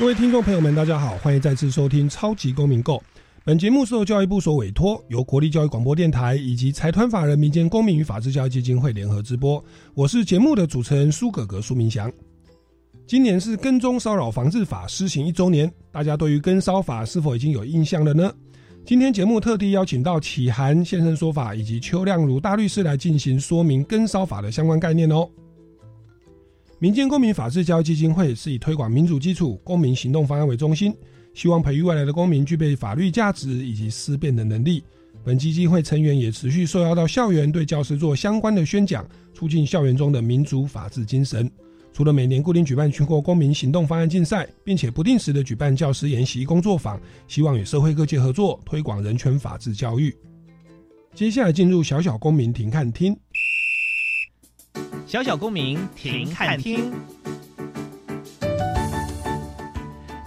各位听众朋友们，大家好，欢迎再次收听《超级公民购》。本节目是由教育部所委托，由国立教育广播电台以及财团法人民间公民与法治教育基金会联合直播。我是节目的主持人苏格格苏明祥。今年是跟踪骚扰防治法施行一周年，大家对于跟骚法是否已经有印象了呢？今天节目特地邀请到启涵现身说法，以及邱亮如大律师来进行说明跟骚法的相关概念哦。民间公民法治教育基金会是以推广民主基础公民行动方案为中心，希望培育未来的公民具备法律价值以及思辨的能力。本基金会成员也持续受邀到校园，对教师做相关的宣讲，促进校园中的民主法治精神。除了每年固定举办全国公民行动方案竞赛，并且不定时的举办教师研习工作坊，希望与社会各界合作推广人权法治教育。接下来进入小小公民庭看厅。小小公民停看听，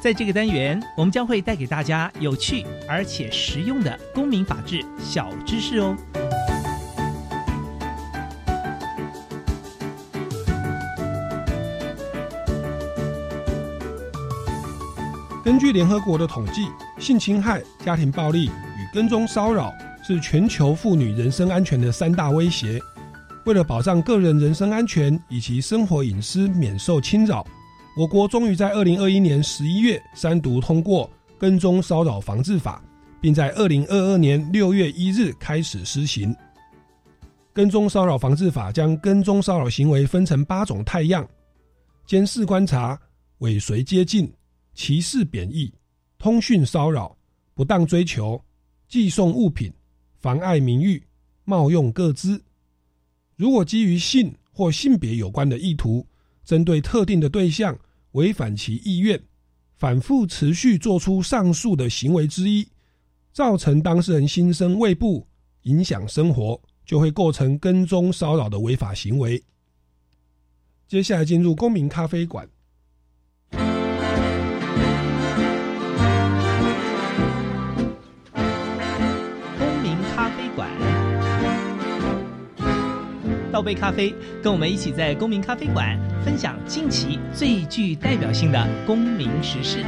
在这个单元，我们将会带给大家有趣而且实用的公民法治小知识哦。根据联合国的统计，性侵害、家庭暴力与跟踪骚扰是全球妇女人身安全的三大威胁。为了保障个人人身安全以及生活隐私免受侵扰，我国终于在二零二一年十一月三读通过《跟踪骚扰防治法》，并在二零二二年六月一日开始施行。《跟踪骚扰防治法》将跟踪骚扰行为分成八种态样：监视观察、尾随接近、歧视贬义、通讯骚扰、不当追求、寄送物品、妨碍名誉、冒用各资。如果基于性或性别有关的意图，针对特定的对象违反其意愿，反复持续做出上述的行为之一，造成当事人心生畏怖，影响生活，就会构成跟踪骚扰的违法行为。接下来进入公民咖啡馆。倒杯咖啡，跟我们一起在公民咖啡馆分享近期最具代表性的公民时事。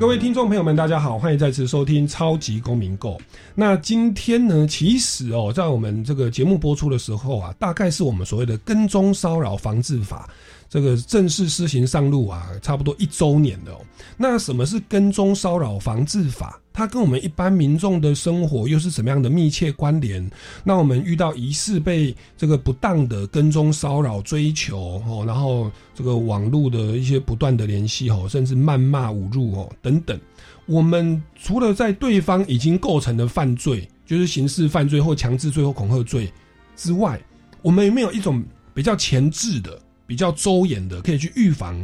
各位听众朋友们，大家好，欢迎再次收听《超级公民购》。那今天呢，其实哦，在我们这个节目播出的时候啊，大概是我们所谓的跟踪骚扰防治法。这个正式施行上路啊，差不多一周年了。那什么是跟踪骚扰防治法？它跟我们一般民众的生活又是怎么样的密切关联？那我们遇到疑似被这个不当的跟踪骚扰追求哦，然后这个网络的一些不断的联系哦，甚至谩骂侮辱哦等等，我们除了在对方已经构成的犯罪，就是刑事犯罪或强制罪或恐吓罪之外，我们有没有一种比较前置的？比较周延的，可以去预防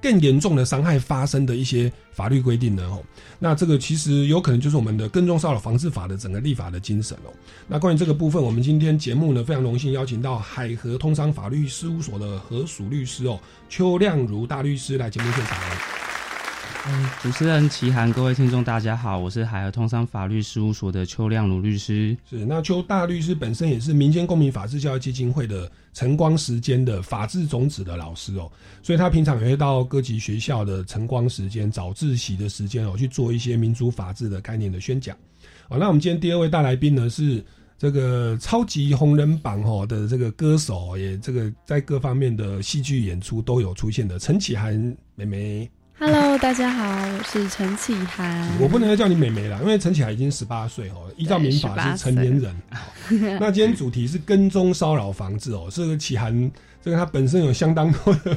更严重的伤害发生的一些法律规定呢？哦，那这个其实有可能就是我们的跟踪骚扰防治法的整个立法的精神哦。那关于这个部分，我们今天节目呢非常荣幸邀请到海河通商法律事务所的合署律师哦邱亮如大律师来节目现场。主持人齐涵，各位听众，大家好，我是海河通商法律事务所的邱亮鲁律师。是，那邱大律师本身也是民间公民法治教育基金会的晨光时间的法治种子的老师哦，所以他平常也会到各级学校的晨光时间、早自习的时间哦，去做一些民主法治的概念的宣讲。好，那我们今天第二位大来宾呢是这个超级红人榜哦的这个歌手，也这个在各方面的戏剧演出都有出现的陈启涵妹妹。Hello，大家好，我是陈启涵。我不能再叫你美眉了，因为陈启涵已经十八岁哦，依照民法是成年人。那今天主题是跟踪骚扰防治哦，这个启涵，这个他本身有相当多的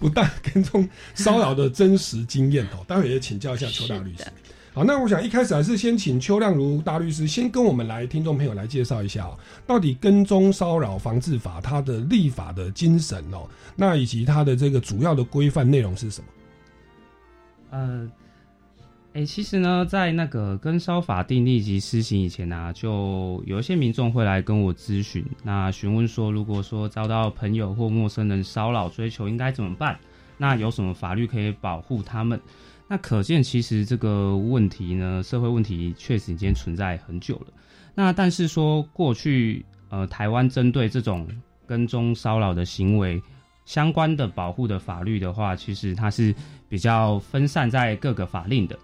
不但跟踪骚扰的真实经验哦，待会也请教一下邱大律师。好，那我想一开始还是先请邱亮如大律师先跟我们来听众朋友来介绍一下哦，到底跟踪骚扰防治法它的立法的精神哦，那以及它的这个主要的规范内容是什么？呃，哎、其实呢，在那个跟烧法定立即施行以前呢、就有一些民众会来跟我咨询，那询问说，如果说遭到朋友或陌生人骚扰追求，应该怎么办？那有什么法律可以保护他们？那可见，其实这个问题呢，社会问题确实已经存在很久了。那但是说过去，呃，台湾针对这种跟踪骚扰的行为相关的保护的法律的话，其实它是比较分散在各个法令的。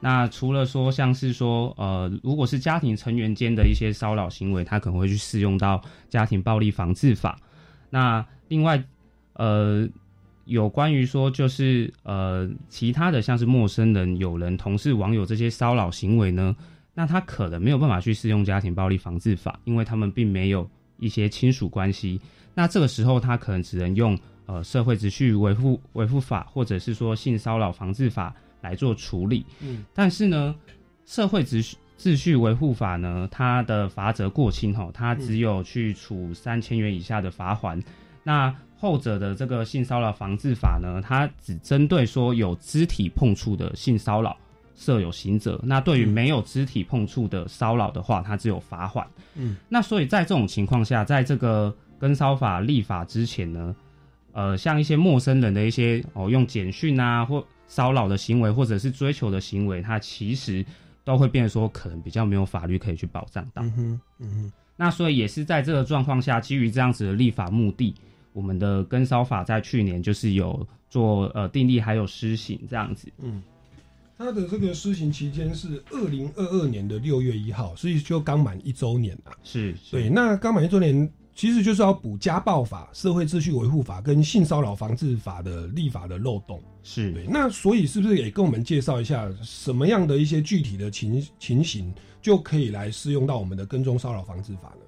那除了说像是说，呃，如果是家庭成员间的一些骚扰行为，它可能会去适用到家庭暴力防治法。那另外，呃，有关于说就是呃其他的像是陌生人、友人、同事、网友这些骚扰行为呢，那他可能没有办法去适用家庭暴力防治法，因为他们并没有一些亲属关系。那这个时候，他可能只能用呃社会秩序维护维护法，或者是说性骚扰防治法来做处理。嗯，但是呢，社会秩序秩序维护法呢，它的罚则过轻吼，它只有去处三千元以下的罚款。那后者的这个性骚扰防治法呢，它只针对说有肢体碰触的性骚扰设有刑责。那对于没有肢体碰触的骚扰的话，它只有罚款。嗯，那所以在这种情况下，在这个跟骚法立法之前呢，呃，像一些陌生人的一些哦用简讯啊或骚扰的行为，或者是追求的行为，它其实都会变得说可能比较没有法律可以去保障到。嗯哼，嗯哼，那所以也是在这个状况下，基于这样子的立法目的，我们的跟骚法在去年就是有做呃订立还有施行这样子。嗯。它的这个施行期间是二零二二年的六月一号，所以就刚满一周年啊。是，对，那刚满一周年，其实就是要补家暴法、社会秩序维护法跟性骚扰防治法的立法的漏洞。是对，那所以是不是也跟我们介绍一下什么样的一些具体的情情形，就可以来适用到我们的跟踪骚扰防治法呢？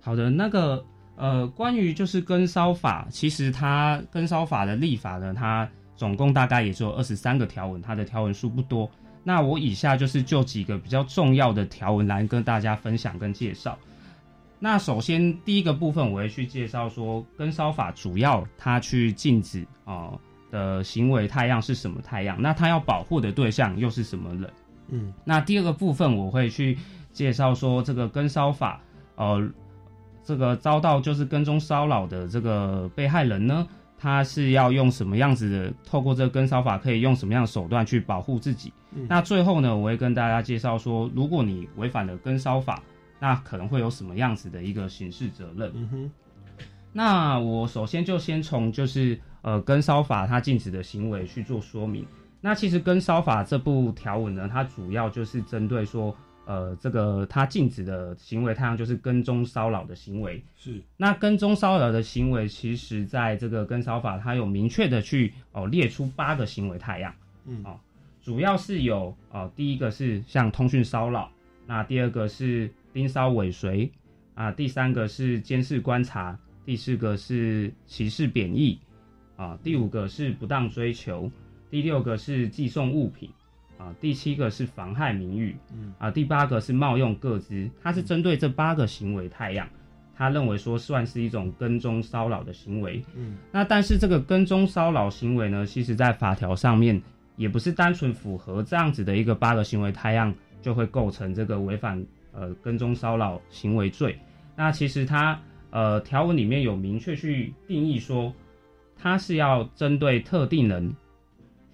好的，那个呃，关于就是跟骚法，其实它跟骚法的立法呢，它总共大概也只有二十三个条文，它的条文数不多。那我以下就是就几个比较重要的条文来跟大家分享跟介绍。那首先第一个部分，我会去介绍说跟烧法主要它去禁止哦、的行为太阳是什么太阳，那它要保护的对象又是什么人？嗯那第二个部分我会去介绍说这个跟烧法，呃，这个遭到就是跟踪骚扰的这个被害人呢，他是要用什么样子的，透过这个跟骚法可以用什么样的手段去保护自己。嗯那最后呢，我会跟大家介绍说，如果你违反了跟骚法，那可能会有什么样子的一个刑事责任。嗯哼，那我首先就先从就是呃跟骚法它禁止的行为去做说明。那其实跟骚法这部条文呢，它主要就是针对说呃这个它禁止的行为，它就是跟踪骚扰的行为。是那跟踪骚扰的行为，其实在这个跟骚法它有明确的去哦列出八个行为太阳。嗯哦主要是有哦，第一个是像通讯骚扰，那第二个是盯梢尾随，啊，第三个是监视观察，第四个是歧视贬义，啊，第五个是不当追求，第六个是寄送物品，啊，第七个是妨害名誉，嗯。啊，第八个是冒用各资，他是针对这八个行为太阳，他认为说算是一种跟踪骚扰的行为，嗯。那但是这个跟踪骚扰行为呢，其实在法条上面也不是单纯符合这样子的一个八个行为太阳就会构成这个违反呃跟踪骚扰行为罪。那其实它呃条文里面有明确去定义说，它是要针对特定人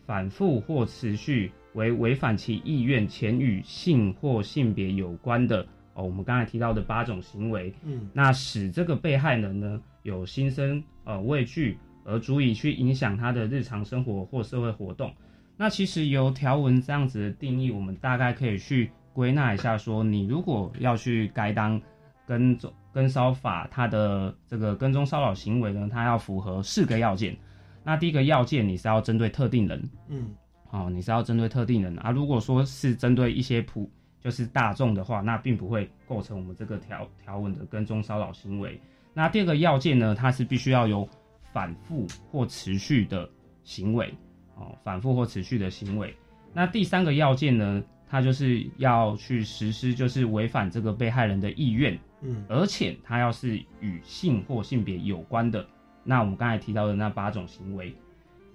反复或持续为违反其意愿前与性或性别有关的哦，我们刚才提到的八种行为，嗯那使这个被害人呢有心生呃畏惧，而足以去影响他的日常生活或社会活动。那其实由条文这样子的定义，我们大概可以去归纳一下说你如果要去该当跟踪跟骚法，它的这个跟踪骚扰行为呢，它要符合四个要件。那第一个要件，你是要针对特定人，嗯哦，你是要针对特定人啊。如果说是针对一些普就是大众的话，那并不会构成我们这个条条文的跟踪骚扰行为。那第二个要件呢，它是必须要有反复或持续的行为哦，反复或持续的行为。那第三个要件呢，他就是要去实施，就是违反这个被害人的意愿，嗯而且他要是与性或性别有关的，那我们刚才提到的那八种行为，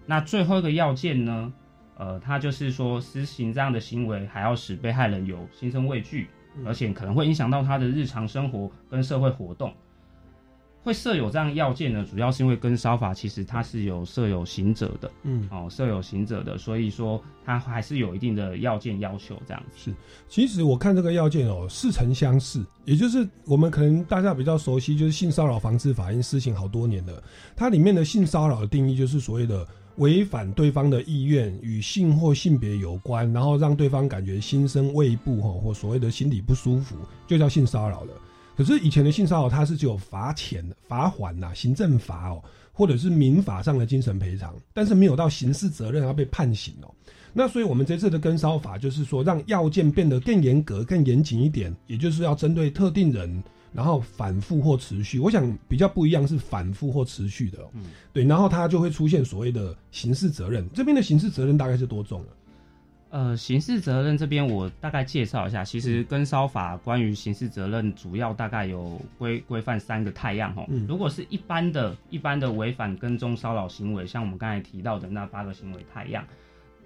那最后一个要件呢，呃，他就是说施行这样的行为，还要使被害人有心生畏惧，嗯而且可能会影响到他的日常生活跟社会活动。会设有这样要件呢，主要是因为跟烧法其实它是有设有行者的嗯，哦，设有行者的，所以说它还是有一定的要件要求这样子。是其实我看这个要件哦，似曾相识，也就是我们可能大家比较熟悉，就是性骚扰防治法已经施行好多年了。它里面的性骚扰的定义就是所谓的违反对方的意愿，与性或性别有关，然后让对方感觉心生畏怖哈，或所谓的心理不舒服，就叫性骚扰了。可是以前的性骚扰，它是只有罚钱、罚款呐、行政罚哦，或者是民法上的精神赔偿，但是没有到刑事责任要被判刑哦。那所以，我们这次的跟骚法就是说，让要件变得更严格、更严谨一点，也就是要针对特定人，然后反复或持续。我想比较不一样是反复或持续的、哦，嗯对，然后它就会出现所谓的刑事责任。这边的刑事责任大概是多重了？呃，刑事责任这边我大概介绍一下，其实跟烧法关于刑事责任主要大概有规规范三个太阳哦。嗯如果是一般的、一般的违反跟踪骚扰行为，像我们刚才提到的那八个行为太阳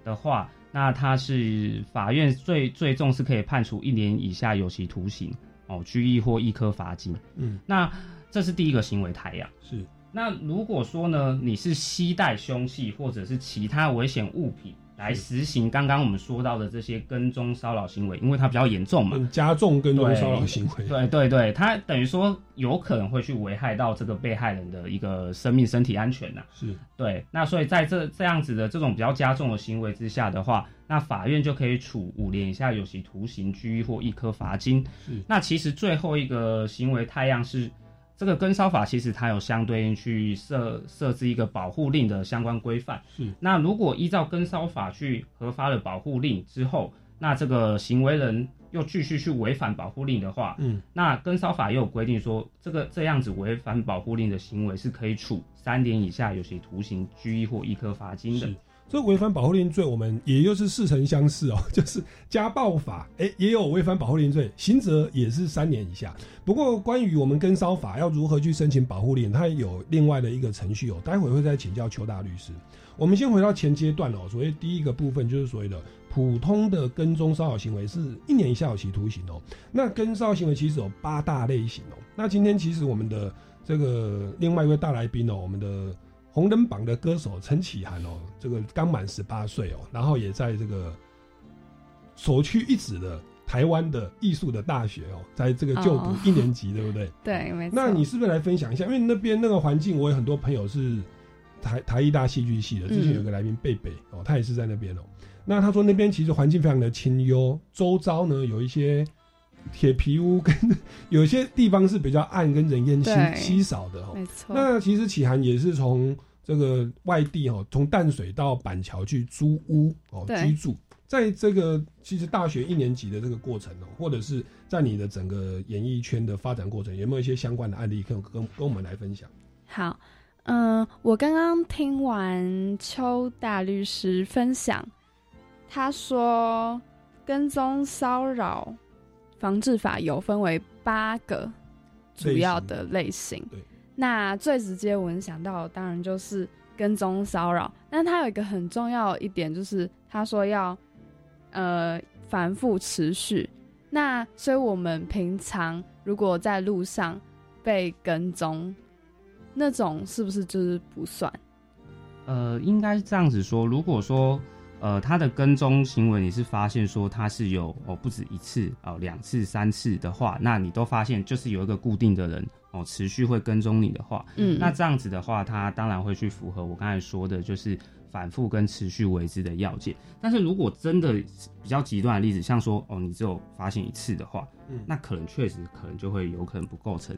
的话，那它是法院最最重是可以判处一年以下有期徒刑哦，拘役或一颗罚金。嗯，那这是第一个行为太阳。是，那如果说呢，你是携带凶器或者是其他危险物品来实行刚刚我们说到的这些跟踪骚扰行为，因为它比较严重嘛，嗯，加重跟踪对骚扰行为。对对对，它等于说有可能会去危害到这个被害人的一个生命、身体安全呐、是，对，那所以在这这样子的这种比较加重的行为之下的话，那法院就可以处五年以下有期徒刑、拘役或一颗罚金。是那其实最后一个行为太阳是这个跟烧法，其实它有相对应去设设置一个保护令的相关规范。是，那如果依照跟烧法去核发了保护令之后，那这个行为人又继续去违反保护令的话，嗯，那跟烧法也有规定说，这个这样子违反保护令的行为是可以处三年以下有期徒刑、拘役或一颗罚金的是。这违反保护令罪，我们也就是似曾相识哦，就是家暴法，哎、也有违反保护令罪，刑责也是三年以下。不过，关于我们跟骚法要如何去申请保护令，它有另外的一个程序哦，待会会再请教邱大律师。我们先回到前阶段哦，所谓第一个部分就是所谓的普通的跟踪骚扰行为是一年以下有期徒刑哦。那跟骚行为其实有八大类型哦。那今天其实我们的这个另外一位大来宾哦，我们的红人榜的歌手陈启涵哦，这个刚满十八岁哦，然后也在这个首屈一指的台湾的艺术的大学哦，在这个就读哦一年级，对不对？对，没错。那你是不是来分享一下？因为那边那个环境，我有很多朋友是台台艺大戏剧系的，之前有个来宾贝贝哦，他也是在那边哦。那他说那边其实环境非常的清幽，周遭呢有一些铁皮屋，跟有些地方是比较暗跟人烟稀稀少的哦。没错。那其实启涵也是从这个外地哦，从淡水到板桥去租屋哦对居住。在这个其实大学一年级的这个过程哦，或者是在你的整个演艺圈的发展过程，有没有一些相关的案例可以跟跟我们来分享？好，嗯、我刚刚听完邱大律师分享，他说跟踪骚扰防治法有分为八个主要的类型。对，那最直接我能想到的当然就是跟踪骚扰，但它有一个很重要一点，就是他说要呃反复持续。那所以我们平常如果在路上被跟踪，那种是不是就是不算？呃，应该是这样子说。如果说呃他的跟踪行为你是发现说他是有哦不止一次哦两次三次的话，那你都发现就是有一个固定的人哦持续会跟踪你的话，嗯，那这样子的话，他当然会去符合我刚才说的，就是反复跟持续为之的要件。但是如果真的比较极端的例子，像说哦你只有发现一次的话，嗯那可能确实可能就会有可能不构成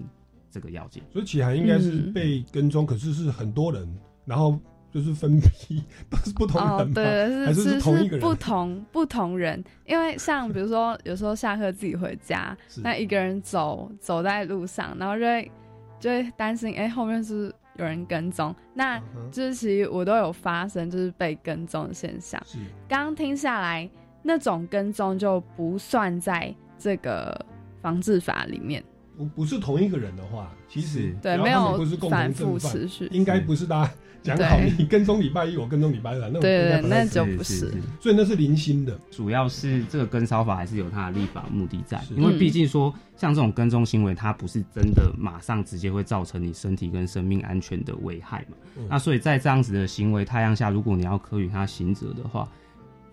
这个要件。所以启涵应该是嗯被跟踪，可是是很多人，然后就是分批都是不同人哦，吗？对，还是是同一个人不同不同人，因为像比如说有时候下课自己回家，那一个人走走在路上，然后就会就会担心，哎、后面是不是有人跟踪。那就是其实我都有发生就是被跟踪的现象。刚听下来，那种跟踪就不算在这个防治法里面，不不是同一个人的话，其实对，没有不是共反复同正犯，持续。应该不是大家讲好你跟踪礼拜一，我跟踪礼拜二，那种对对那就不是所以那是零星的，主要是这个跟骚法还是有它的立法目的在，因为毕竟说像这种跟踪行为，它不是真的马上直接会造成你身体跟生命安全的危害嘛。嗯。那所以在这样子的行为太阳下，如果你要科予他刑责的话，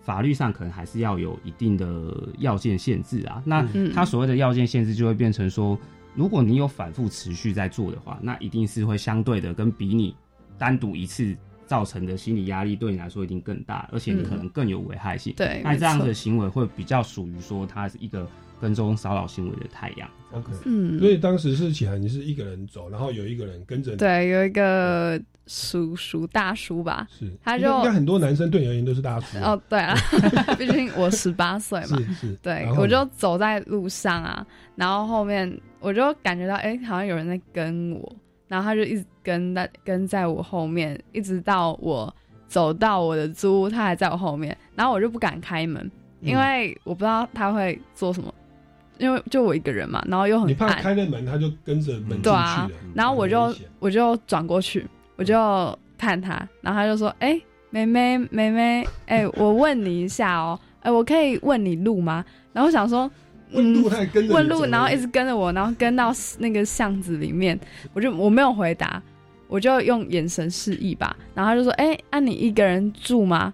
法律上可能还是要有一定的要件限制啊。那嗯它所谓的要件限制就会变成说，如果你有反复持续在做的话，那一定是会相对的跟比你单独一次造成的心理压力对你来说一定更大，而且你可能更有危害性。对，那这样的行为会比较属于说它是一个跟踪骚扰行为的太阳。OK。嗯，所以当时是启涵，你是一个人走，然后有一个人跟着你，对，有一个叔叔大叔吧。是，他就应该很多男生对你而言都是大叔啊，哦，对啊，毕竟我十八岁嘛。是是，对我就走在路上啊，然后后面我就感觉到，哎、好像有人在跟我，然后他就一直跟在跟在我后面，一直到我走到我的租屋，他还在我后面，然后我就不敢开门，嗯因为我不知道他会做什么，因为就我一个人嘛，然后又很你怕暗，开了门，他就跟着门进去对啊了，然后我就我就转过去，我就看他，然后他就说：“哎、妹妹妹妹，哎、我问你一下哦，哎、我可以问你路吗？”然后我想说，问路，他也跟问路，然后一直跟着我，然后跟到那个巷子里面，我就我没有回答，我就用眼神示意吧，然后他就说：“哎、啊你一个人住吗？”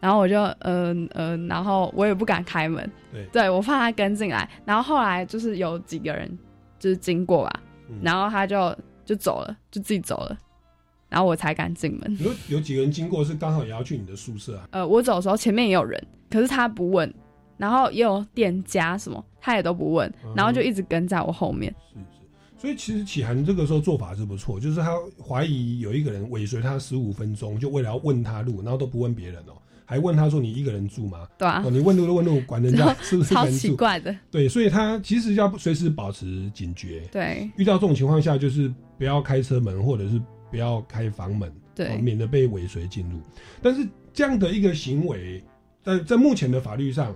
然后我就嗯呃然后我也不敢开门，对。我怕他跟进来，然后后来就是有几个人就是经过吧，嗯。然后他就就走了，就自己走了，然后我才敢进门。有有几个人经过是刚好也要去你的宿舍啊？呃，我走的时候前面也有人，可是他不问，然后也有店家什么，他也都不问，嗯然后就一直跟在我后面。是是，所以其实启涵这个时候做法是不错，就是他怀疑有一个人尾随他十五分钟，就为了要问他路，然后都不问别人哦、还问他说你一个人住吗？对啊哦，，你问路都问路，管人家 是不是人住？奇怪的，对，所以他其实要随时保持警觉，对遇到这种情况下，就是不要开车门，或者是不要开房门，哦对，免得被尾随进入。但是这样的一个行为，在在目前的法律上，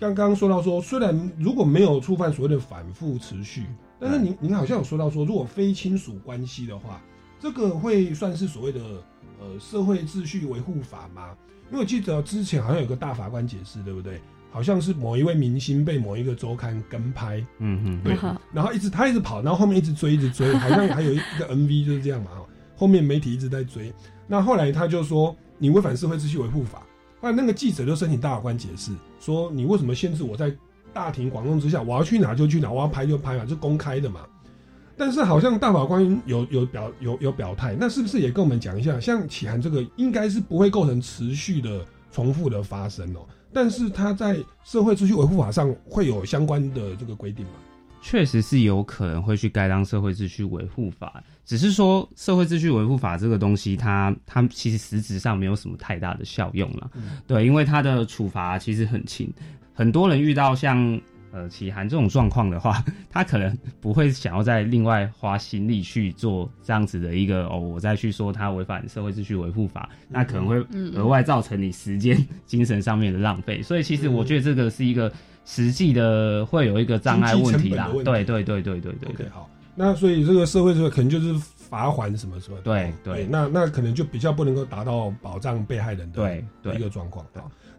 刚刚说到说，虽然如果没有触犯所谓的反复持续，但是您您好像有说到说，如果非亲属关系的话，这个会算是所谓的呃社会秩序维护法吗？因为我记得之前好像有个大法官解释，对不对？好像是某一位明星被某一个周刊跟拍，嗯嗯，对然后一直他一直跑，然后后面一直追，一直追，好像还有一个 MV 就是这样嘛，哦后面媒体一直在追。那后来他就说你违反社会秩序维护法，后来那个记者就申请大法官解释，说你为什么限制我在大庭广众之下，我要去哪就去哪，我要拍就拍嘛，就公开的嘛。但是好像大法官有有表有有表态，那是不是也跟我们讲一下？像启涵这个应该是不会构成持续的重复的发生哦，但是他在社会秩序维护法上会有相关的这个规定吗？确实是有可能会去盖当社会秩序维护法，只是说社会秩序维护法这个东西它，它其实实质上没有什么太大的效用了。嗯对，因为它的处罚其实很轻，很多人遇到像呃启涵这种状况的话，他可能不会想要再另外花心力去做这样子的一个哦，我再去说他违反社会秩序维护法，那可能会嗯额外造成你时间、精神上面的浪费。所以其实我觉得这个是一个实际的会有一个障碍问题啦对对对对对对 OK，对。好，那所以这个社会这个可能就是罚款什么什么，对哦对。那那可能就比较不能够达到保障被害人的对对。一个状况。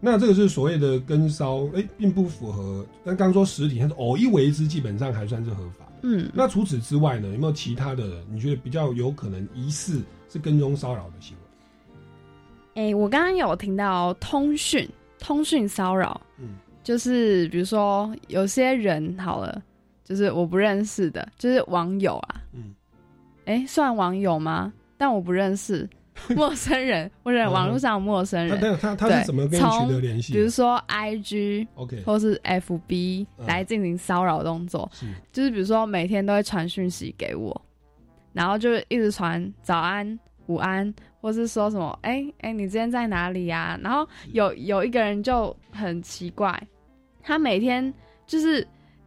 那这个是所谓的跟骚，哎、并不符合。但刚刚说实体，但是偶一为之，基本上还算是合法的。嗯，那除此之外呢，有没有其他的你觉得比较有可能疑似是跟踪骚扰的行为？哎、我刚刚有听到通讯通讯骚扰，嗯就是比如说有些人好了，就是我不认识的，就是网友啊，嗯，哎、算网友吗？但我不认识 陌生人，或者网络上的陌生人，他他他对是怎么跟你取得联系？比如说 IG，OK，或是 FB 嗯。来进行骚扰动作，就是比如说每天都会传讯息给我，然后就一直传早安、午安，或是说什么哎哎、你今天在哪里呀、然后有有一个人就很奇怪，他每天就是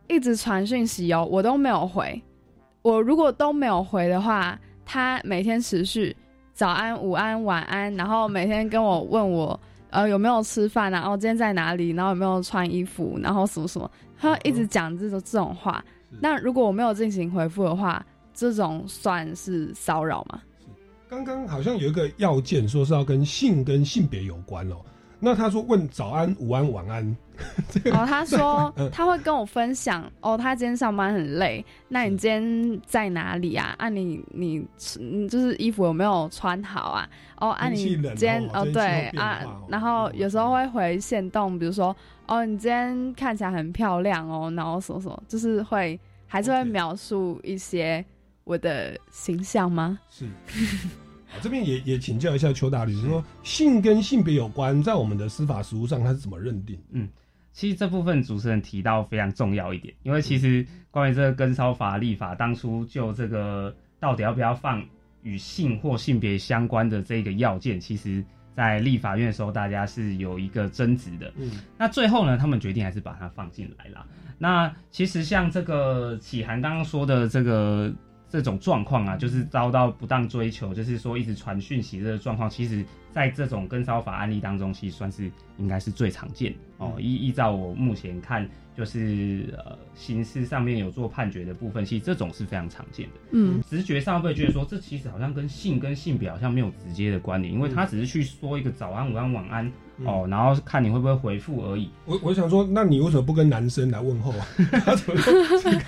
一直传讯息哦，我都没有回。我如果都没有回的话，他每天持续早安、午安、晚安，然后每天跟我问我呃有没有吃饭啊，然后今天在哪里，然后有没有穿衣服，然后什么？什么，他一直讲这种这种话。那如果我没有进行回复的话，这种算是骚扰吗？刚刚好像有一个要件，说是要跟性跟性别有关哦。那他说问早安、午安、晚安。哦，他说他会跟我分享哦，他今天上班很累，那你今天在哪里啊？啊，你你就是衣服有没有穿好啊？哦，啊，你今天哦对啊，然后有时候会回线动，比如说哦，你今天看起来很漂亮哦，然后什么什么，就是会还是会描述一些我的形象吗？是。这边也也请教一下邱大律师，说性跟性别有关，在我们的司法实务上，它是怎么认定？嗯，其实这部分主持人提到非常重要一点，因为其实关于这个跟烧法立法，当初就这个到底要不要放与性或性别相关的这个要件，其实在立法院的时候，大家是有一个争执的。嗯，那最后呢，他们决定还是把它放进来了。那其实像这个启涵刚刚说的这个。这种状况啊，就是遭到不当追求，就是说一直传讯息这个状况，其实在这种跟骚法案例当中，其实算是应该是最常见哦。依依照我目前看，就是呃刑事上面有做判决的部分，其实这种是非常常见的。嗯，直觉上会觉得说，这其实好像跟性跟性别好像没有直接的关联，因为他只是去说一个早安、午安、晚安。哦，然后看你会不会回复而已。我我想说，那你为什么不跟男生来问候啊？他怎么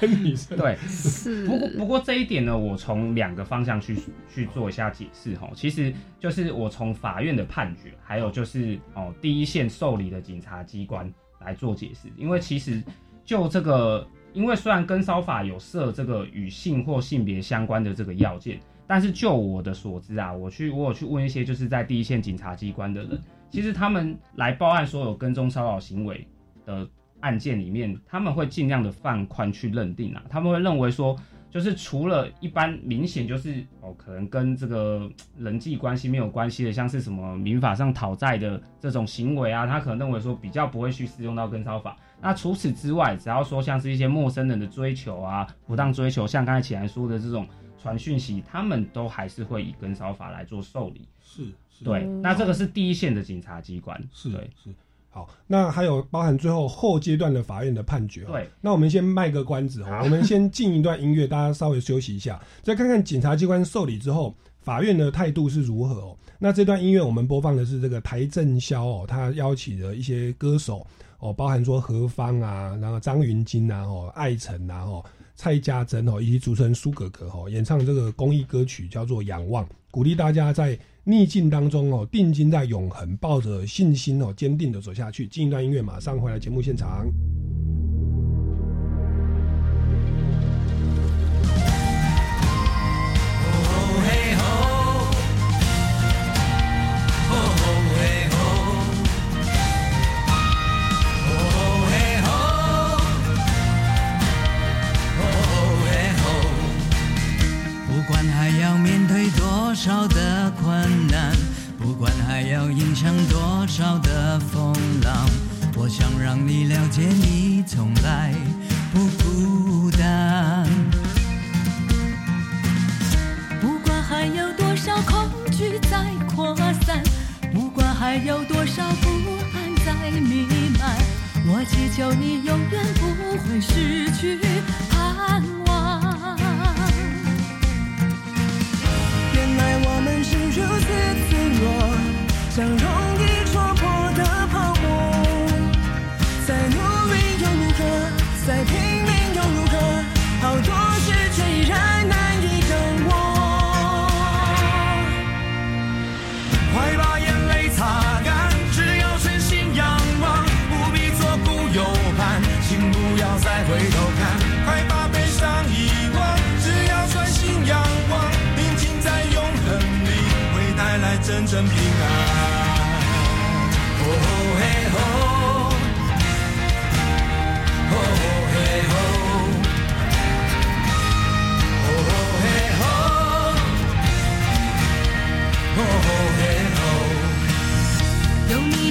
跟女生？对，是。不过不过这一点呢，我从两个方向去去做一下解释哈。其实就是我从法院的判决，还有就是哦第一线受理的警察机关来做解释。因为其实就这个，因为虽然跟骚法有设这个与性或性别相关的这个要件，但是就我的所知啊，我去我有去问一些就是在第一线警察机关的人。其实他们来报案说有跟踪骚扰行为的案件里面，他们会尽量的放宽去认定啊。他们会认为说，就是除了一般明显就是哦，可能跟这个人际关系没有关系的，像是什么民法上讨债的这种行为啊，他可能认为说比较不会去适用到跟骚法。那除此之外，只要说像是一些陌生人的追求啊，不当追求，像刚才起来说的这种传讯息，他们都还是会以跟骚法来做受理。是。是对，那这个是第一线的警察机关，是是好。那还有包含最后后阶段的法院的判决。对，那我们先卖个关子哦，我们先进一段音乐，大家稍微休息一下，再看看检察机关受理之后，法院的态度是如何哦。那这段音乐我们播放的是这个台正宵哦，他邀请的一些歌手哦，包含说何方啊，然后张云京啊，哦，艾辰啊，哦，蔡家珍哦，以及主持人苏格格哦，演唱这个公益歌曲叫做《仰望》，鼓励大家在。逆境当中哦，定睛在永恒，抱着信心哦，坚定的走下去。进一段音乐，马上回来节目现场。要迎向多少的风浪，我想让你了解，你从来不孤单。不管还有多少恐惧在扩散，不管还有多少不安在弥漫，我祈求你永远不会失去盼望。原来我们是如此脆弱，像容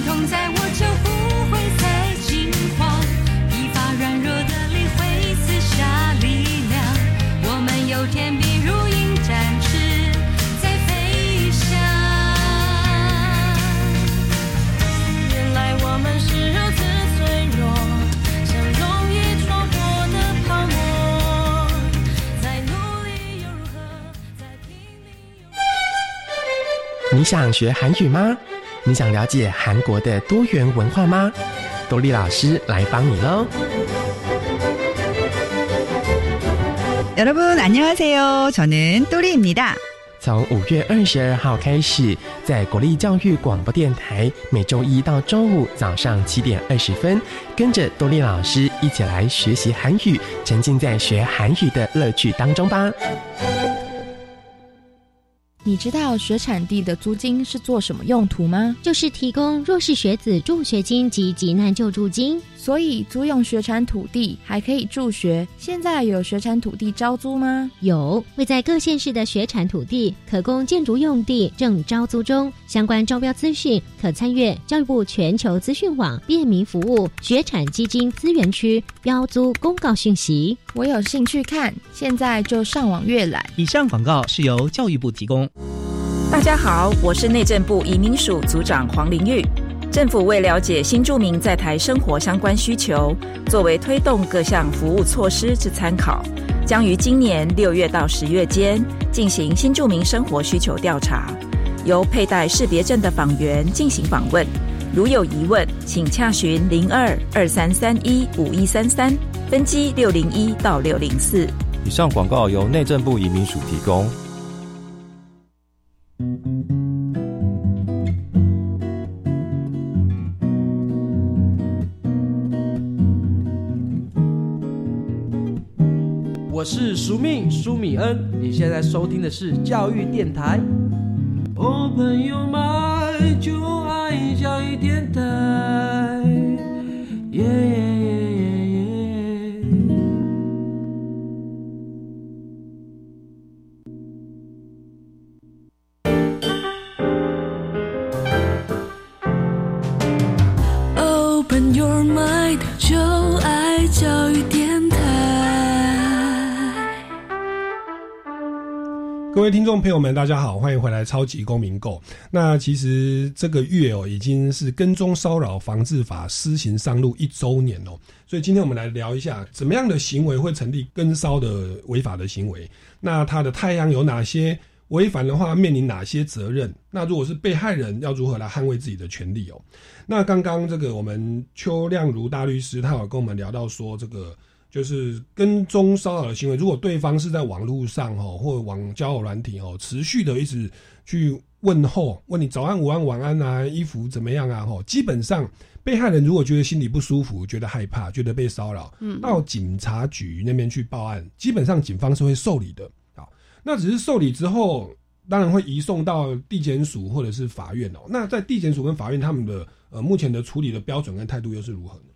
风会轻狂，一把软弱的下力量。我们有天如展翅飞翔，原来我们是如此脆弱，像的泡沫。再努力又如何？在拼命，你想学韩语吗？你想了解韩国的多元文化吗？多莉老师来帮你喽！ 여러분 안녕하세요. 저는 또리입니다. 从五月二十二号开始，在国立教育广播电台，每周一到周五早上七点二十分，跟着多莉老师一起来学习韩语，沉浸在学韩语的乐趣当中吧。 你知道学产地的租金是做什么用途吗？就是提供弱势学子助学金及急难救助金。所以租用学产土地还可以助学。现在有学产土地招租吗？有，位在各县市的学产土地可供建筑用地正招租中。相关招标资讯可参阅教育部全球资讯网便民服务学产基金资源区标租公告讯息。我有兴趣看，现在就上网阅览。以上广告是由教育部提供。大家好，我是内政部移民署组长黄玲玉。政府为了解新住民在台生活相关需求，作为推动各项服务措施之参考，将于今年六月到十月间进行新住民生活需求调查，由佩戴识别证的访员进行访问。如有疑问，请洽询零二二三三一五一三三，分机六零一到六零四。以上广告由内政部移民署提供。我是苏密苏米恩，你现在收听的是教育电台。我朋友们就爱教育电台。耶各位听众朋友们，大家好，欢迎回来《超级公民购》。那其实这个月哦，已经是《跟踪骚扰防治法》施行上路一周年哦，所以今天我们来聊一下，怎么样的行为会成立跟骚的违法的行为？那它的太阳有哪些？违反的话面临哪些责任？那如果是被害人，要如何来捍卫自己的权利哦？那刚刚这个我们邱亮如大律师，他有跟我们聊到说，这个就是跟踪骚扰的行为，如果对方是在网络上哦，或者网交友软体哦，持续的一直去问候，问你早安、午安、晚安啊，衣服怎么样啊？吼，基本上被害人如果觉得心里不舒服，觉得害怕，觉得被骚扰，嗯到警察局那边去报案，基本上警方是会受理的。好，那只是受理之后，当然会移送到地检署或者是法院哦。那在地检署跟法院他们的呃目前的处理的标准跟态度又是如何呢？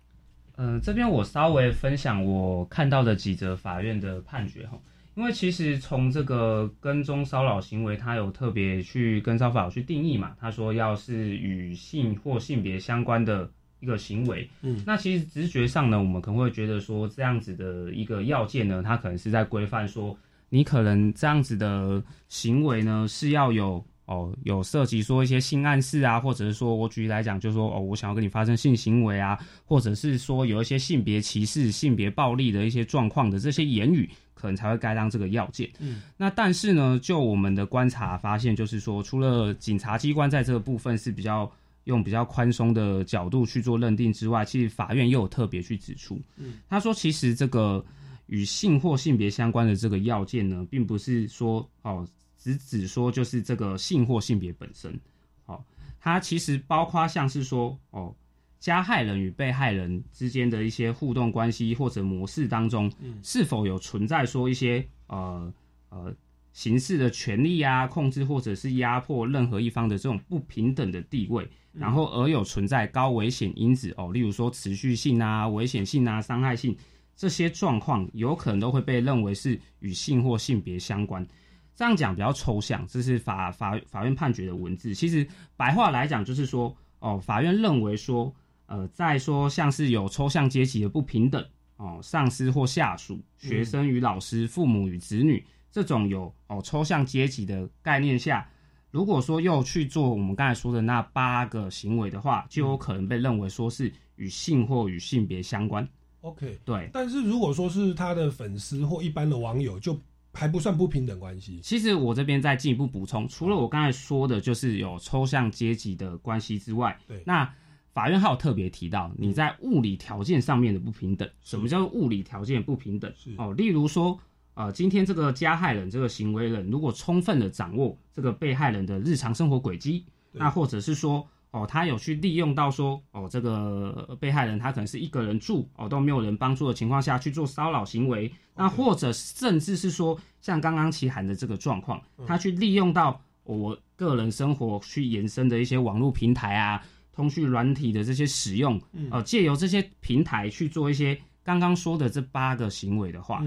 呃，这边我稍微分享我看到的几则法院的判决哈，因为其实从这个跟踪骚扰行为，它有特别去跟骚法有去定义嘛，他说要是与性或性别相关的一个行为，嗯那其实直觉上呢，我们可能会觉得说这样子的一个要件呢，它可能是在规范说你可能这样子的行为呢是要有。哦，有涉及说一些性暗示啊，或者是说我举例来讲，就是说哦，我想要跟你发生性行为啊，或者是说有一些性别歧视、性别暴力的一些状况的这些言语，可能才会该当这个要件。嗯，那但是呢，就我们的观察发现，就是说，除了警察机关在这个部分是比较用比较宽松的角度去做认定之外，其实法院又有特别去指出，嗯，他说其实这个与性或性别相关的这个要件呢，并不是说哦。只只说就是这个性或性别本身，哦，它其实包括像是说哦，加害人与被害人之间的一些互动关系或者模式当中，嗯是否有存在说一些呃呃形式的权利啊、控制或者是压迫任何一方的这种不平等的地位，嗯然后而有存在高危险因子哦，例如说持续性啊、危险性啊、伤害性这些状况，有可能都会被认为是与性或性别相关。这样讲比较抽象，这是法法法院判决的文字。其实白话来讲，就是说，哦，法院认为说，呃，在说像是有抽象阶级的不平等，哦，上司或下属、学生与老师、父母与子女这种有哦抽象阶级的概念下，如果说又去做我们刚才说的那八个行为的话，就有可能被认为说是与性或与性别相关。OK，对。但是如果说是他的粉丝或一般的网友，就还不算不平等关系。其实我这边再进一步补充，除了我刚才说的，就是有抽象阶级的关系之外，对，那法院还有特别提到你在物理条件上面的不平等。什么叫做物理条件不平等？哦，例如说，呃，今天这个加害人这个行为人如果充分的掌握这个被害人的日常生活轨迹，那或者是说。哦，他有去利用到说，哦，这个被害人他可能是一个人住，哦，都没有人帮助的情况下去做骚扰行为，那或者甚至是说，像刚刚齐涵的这个状况，他去利用到我个人生活去延伸的一些网络平台啊，通讯软体的这些使用，呃，借由这些平台去做一些刚刚说的这八个行为的话。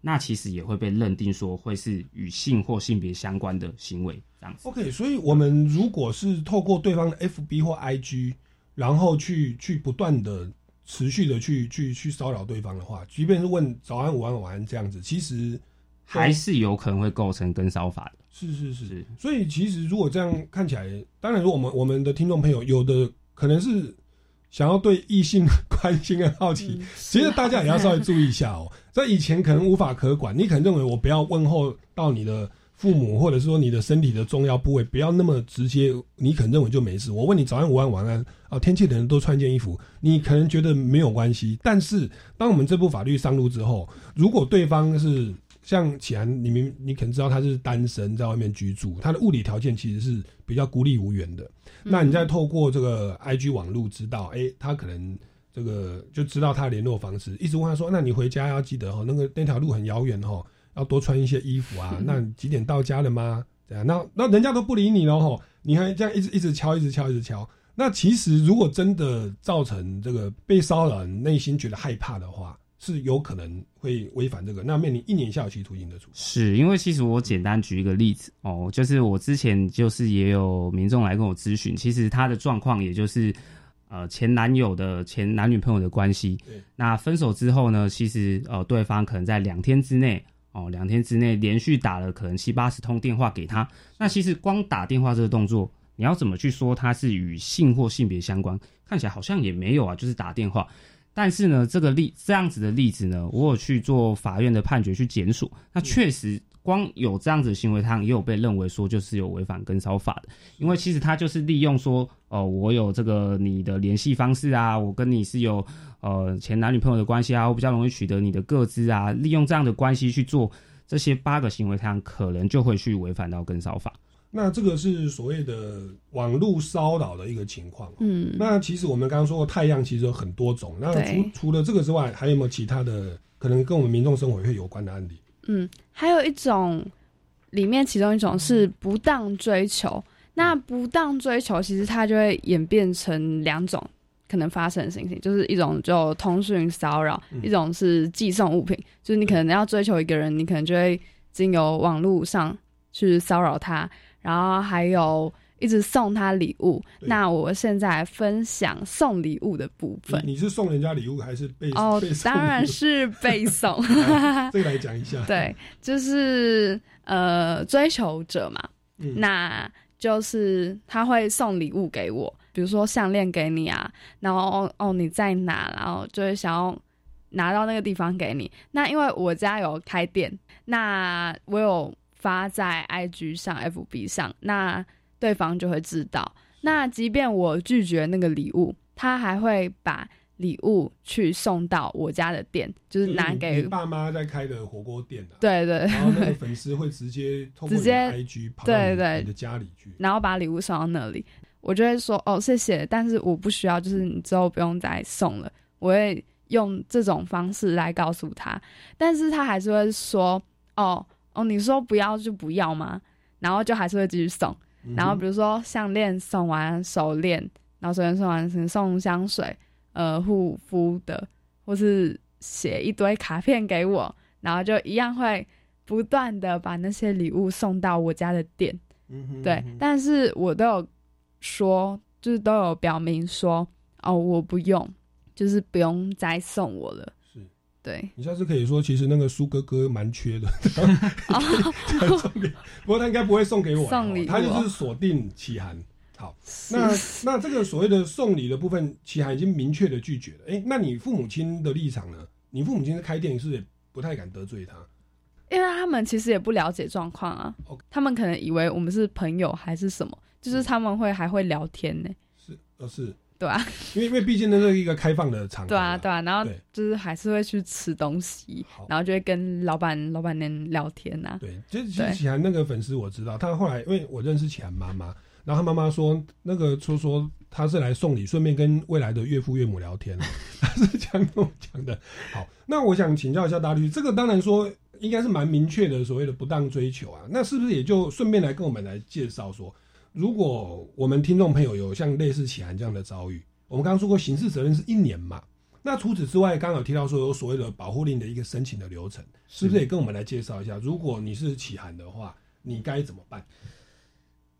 那其实也会被认定说会是与性或性别相关的行为这样子。OK，所以我们如果是透过对方的 FB 或 IG，然后去去不断的持续的去去去骚扰对方的话，即便是问早安、午安、晚安这样子，其实还是有可能会构成跟骚法的。是是是。所以其实如果这样看起来，当然，如果我们我们的听众朋友有的可能是。想要对异性 关心跟好奇，其实大家也要稍微注意一下哦。在以前可能无法可管，你可能认为我不要问候到你的父母，或者说你的身体的重要部位，不要那么直接，你可能认为就没事。我问你早安、午安、晚安啊，天气的人都穿件衣服，你可能觉得没有关系。但是当我们这部法律上路之后，如果对方是像启安，你明你可能知道他是单身，在外面居住，他的物理条件其实是比较孤立无援的。那你再透过这个 I G 网络知道，哎，他可能这个就知道他的联络方式，一直问他说，那你回家要记得哦，那个那条路很遥远哦，要多穿一些衣服啊。那几点到家了吗？这样，那那人家都不理你了吼，你还这样一直一直敲，一直敲，一直敲。那其实如果真的造成这个被骚扰人内心觉得害怕的话。是有可能会违反这个，那面临一年下有期徒刑的处罚。是因为其实我简单举一个例子哦，就是我之前就是也有民众来跟我咨询，其实他的状况也就是呃前男友的前男女朋友的关系。那分手之后呢，其实呃对方可能在两天之内哦，两天之内连续打了可能七八十通电话给他。那其实光打电话这个动作，你要怎么去说它是与性或性别相关？看起来好像也没有啊，就是打电话。但是呢，这个例这样子的例子呢，我有去做法院的判决去检索，那确实光有这样子的行为，他也有被认为说就是有违反跟骚法的，因为其实他就是利用说，哦，我有这个你的联系方式啊，我跟你是有呃前男女朋友的关系啊，我比较容易取得你的个资啊，利用这样的关系去做这些八个行为，他可能就会去违反到跟骚法。那这个是所谓的网络骚扰的一个情况。嗯，那其实我们刚刚说过，太阳其实有很多种。那除除了这个之外，还有没有其他的可能跟我们民众生活会有关的案例？嗯，还有一种，里面其中一种是不当追求。那不当追求，其实它就会演变成两种可能发生的情形，就是一种就通讯骚扰，一种是寄送物品。就是你可能要追求一个人，你可能就会经由网络上去骚扰他。然后还有一直送他礼物，那我现在分享送礼物的部分。你是送人家礼物还是被哦？当然是被送。这个来讲一下。对，就是呃，追求者嘛，那就是他会送礼物给我，比如说项链给你啊，然后哦你在哪，然后就会想要拿到那个地方给你。那因为我家有开店，那我有。发在 IG 上、FB 上，那对方就会知道。那即便我拒绝那个礼物，他还会把礼物去送到我家的店，就是拿给爸妈在开的火锅店的。对对。然后那个粉丝会直接 直接 IG 跑到你的家里去，然后把礼物送到那里。我就会说哦谢谢，但是我不需要，就是你之后不用再送了。我会用这种方式来告诉他，但是他还是会说哦。哦，你说不要就不要吗？然后就还是会继续送。然后比如说项链送完，手链，然后手链送完，送香水，呃，护肤的，或是写一堆卡片给我，然后就一样会不断的把那些礼物送到我家的店。对，但是我都有说，就是都有表明说，哦，我不用，就是不用再送我了。对你下次可以说，其实那个苏哥哥蛮缺的，不过他应该不会送给我，送礼他就是锁定启涵。好，那那这个所谓的送礼的部分，齐涵已经明确的拒绝了。哎，那你父母亲的立场呢？你父母亲是开店，是也不太敢得罪他？因为他们其实也不了解状况啊他们可能以为我们是朋友还是什么，就是他们会还会聊天呢，是呃是，对啊，因为因为毕竟那是一个开放的场合，对啊，对啊，然后对就是还是会去吃东西，然后就会跟老板、老板娘聊天呐、啊。对，其实其实对启涵那个粉丝我知道，他后来因为我认识启涵妈妈，然后他妈妈说那个说说他是来送礼，顺便跟未来的岳父岳母聊天，他是这样跟我讲的。好，那我想请教一下大律师，这个当然说应该是蛮明确的所谓的不当追求啊，那是不是也就顺便来跟我们来介绍说，如果我们听众朋友有像类似启涵这样的遭遇，我们刚刚说过刑事责任是一年嘛？那除此之外，刚刚有提到说有所谓的保护令的一个申请的流程，是不是也跟我们来介绍一下？如果你是启涵的话，你该怎么办？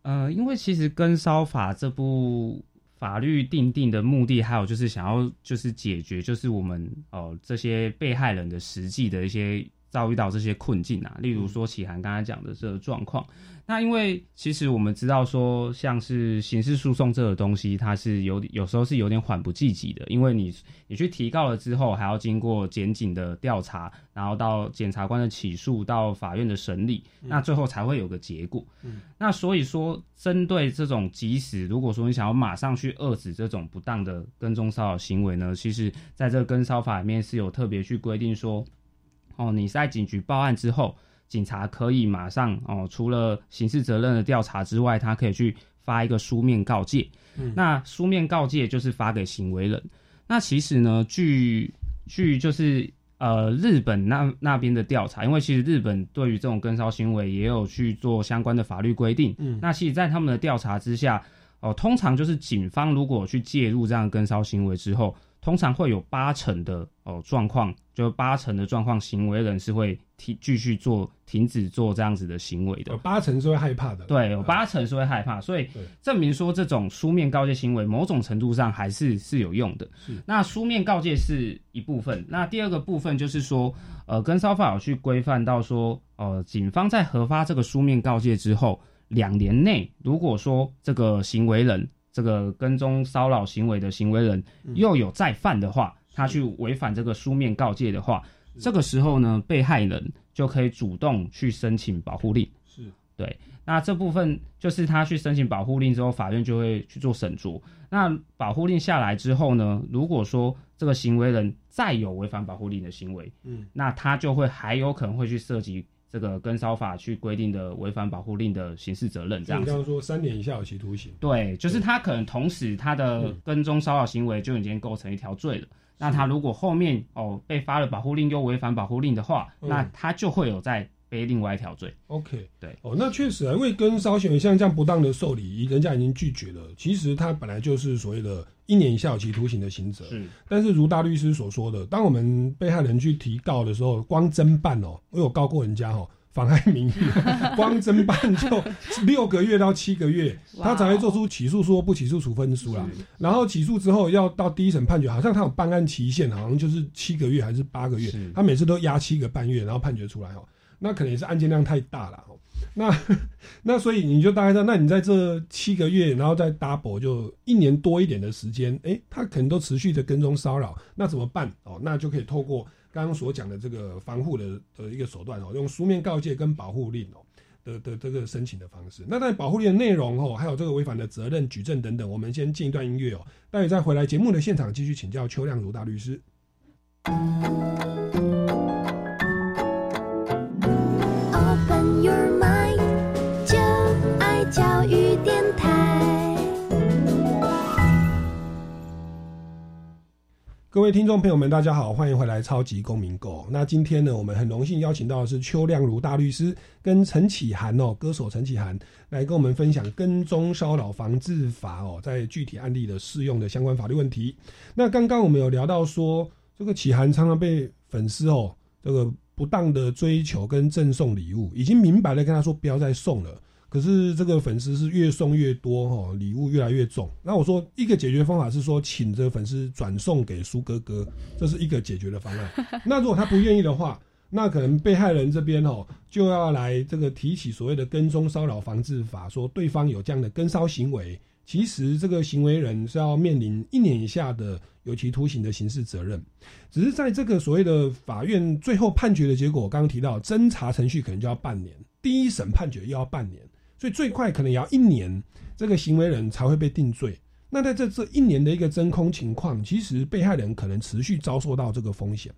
呃，因为其实跟烧法这部法律定定的目的，还有就是想要就是解决就是我们哦、这些被害人的实际的一些遭遇到这些困境啊，例如说启涵刚才讲的这个状况。那因为其实我们知道说，像是刑事诉讼这个东西，它是有有时候是有点缓不济急的，因为你你去提告了之后，还要经过检警的调查，然后到检察官的起诉，到法院的审理，那最后才会有个结果。嗯那所以说，针对这种即使如果说你想要马上去遏止这种不当的跟踪骚扰行为呢，其实在这个跟骚法里面是有特别去规定说，哦，你在警局报案之后，警察可以马上哦，除了刑事责任的调查之外，他可以去发一个书面告诫。嗯那书面告诫就是发给行为人。那其实呢，据据就是呃日本那那边的调查，因为其实日本对于这种跟骚行为也有去做相关的法律规定。嗯那其实，在他们的调查之下，哦、通常就是警方如果去介入这样的跟骚行为之后，通常会有八成的哦状况，就八成的状况，行为人是会停继续做停止做这样子的行为的。有八成是会害怕的。对，有八成是会害怕，所以证明说这种书面告诫行为某种程度上还是是有用的。是那书面告诫是一部分，那第二个部分就是说，呃，跟骚法有去规范到说，呃，警方在核发这个书面告诫之后，两年内，如果说这个行为人这个跟踪骚扰行为的行为人又有再犯的话，他去违反这个书面告诫的话，这个时候呢，被害人就可以主动去申请保护令。是对，那这部分就是他去申请保护令之后，法院就会去做审酌。那保护令下来之后呢，如果说这个行为人再有违反保护令的行为，嗯，那他就会还有可能会去涉及这个跟骚法去规定的违反保护令的刑事责任，这样你刚。刚说三年以下有期徒刑，对，就是他可能同时他的嗯跟踪骚扰行为就已经构成一条罪了。那他如果后面哦被发了保护令又违反保护令的话，嗯那他就会有再背另外一条罪。OK，对，哦，那确实啊，因为跟骚行为像这样不当的受理，人家已经拒绝了，其实他本来就是所谓的一年以下有期徒刑的刑责。是，但是如大律师所说的，当我们被害人去提告的时候，光侦办哦，我有告过人家哦，妨害名誉，光侦办就六个月到七个月，他才会做出起诉书、不起诉处分书啦。然后起诉之后要到第一审判决，好像他有办案期限，好像就是七个月还是八个月，他每次都压七个半月，然后判决出来哦。那可能也是案件量太大了。那 那所以你就大概知道，那你在这七个月，然后再 double 就一年多一点的时间，诶，他可能都持续的跟踪骚扰，那怎么办哦？那就可以透过刚刚所讲的这个防护的的一个手段哦，用书面告诫跟保护令哦。的的这个申请的方式，那在保护令的内容哦，还有这个违反的责任、举证等等，我们先进一段音乐哦，待会再回来节目的现场继续请教邱亮如大律师。Your mind，就爱教育电台。各位听众朋友们，大家好，欢迎回来《超级公民购》。那今天呢，我们很荣幸邀请到的是邱亮如大律师跟陈启涵哦，歌手陈启涵来跟我们分享跟踪骚扰防治法哦，在具体案例的适用的相关法律问题。那刚刚我们有聊到说，这个启涵常常被粉丝哦，这个不当的追求跟赠送礼物，已经明白的跟他说不要再送了。可是这个粉丝是越送越多哦，礼物越来越重。那我说一个解决方法是说，请这个粉丝转送给苏哥哥，这是一个解决的方案。那如果他不愿意的话，那可能被害人这边哦就要来这个提起所谓的跟踪骚扰防治法，说对方有这样的跟骚行为，其实这个行为人是要面临一年以下的有期徒刑的刑事责任。只是在这个所谓的法院最后判决的结果，我刚刚提到侦查程序可能就要半年，第一审判决又要半年，所以最快可能也要一年，这个行为人才会被定罪。那在这这一年的一个真空情况，其实被害人可能持续遭受到这个风险。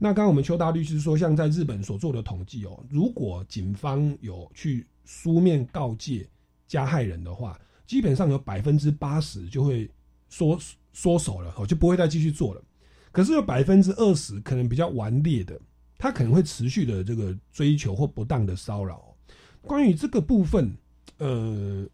那刚刚我们邱大律师说，像在日本所做的统计哦，如果警方有去书面告诫加害人的话，基本上有百分之八十就会缩缩手了，哦，就不会再继续做了。可是有百分之二十可能比较顽劣的，他可能会持续的这个追求或不当的骚扰。关于这个部分，呃，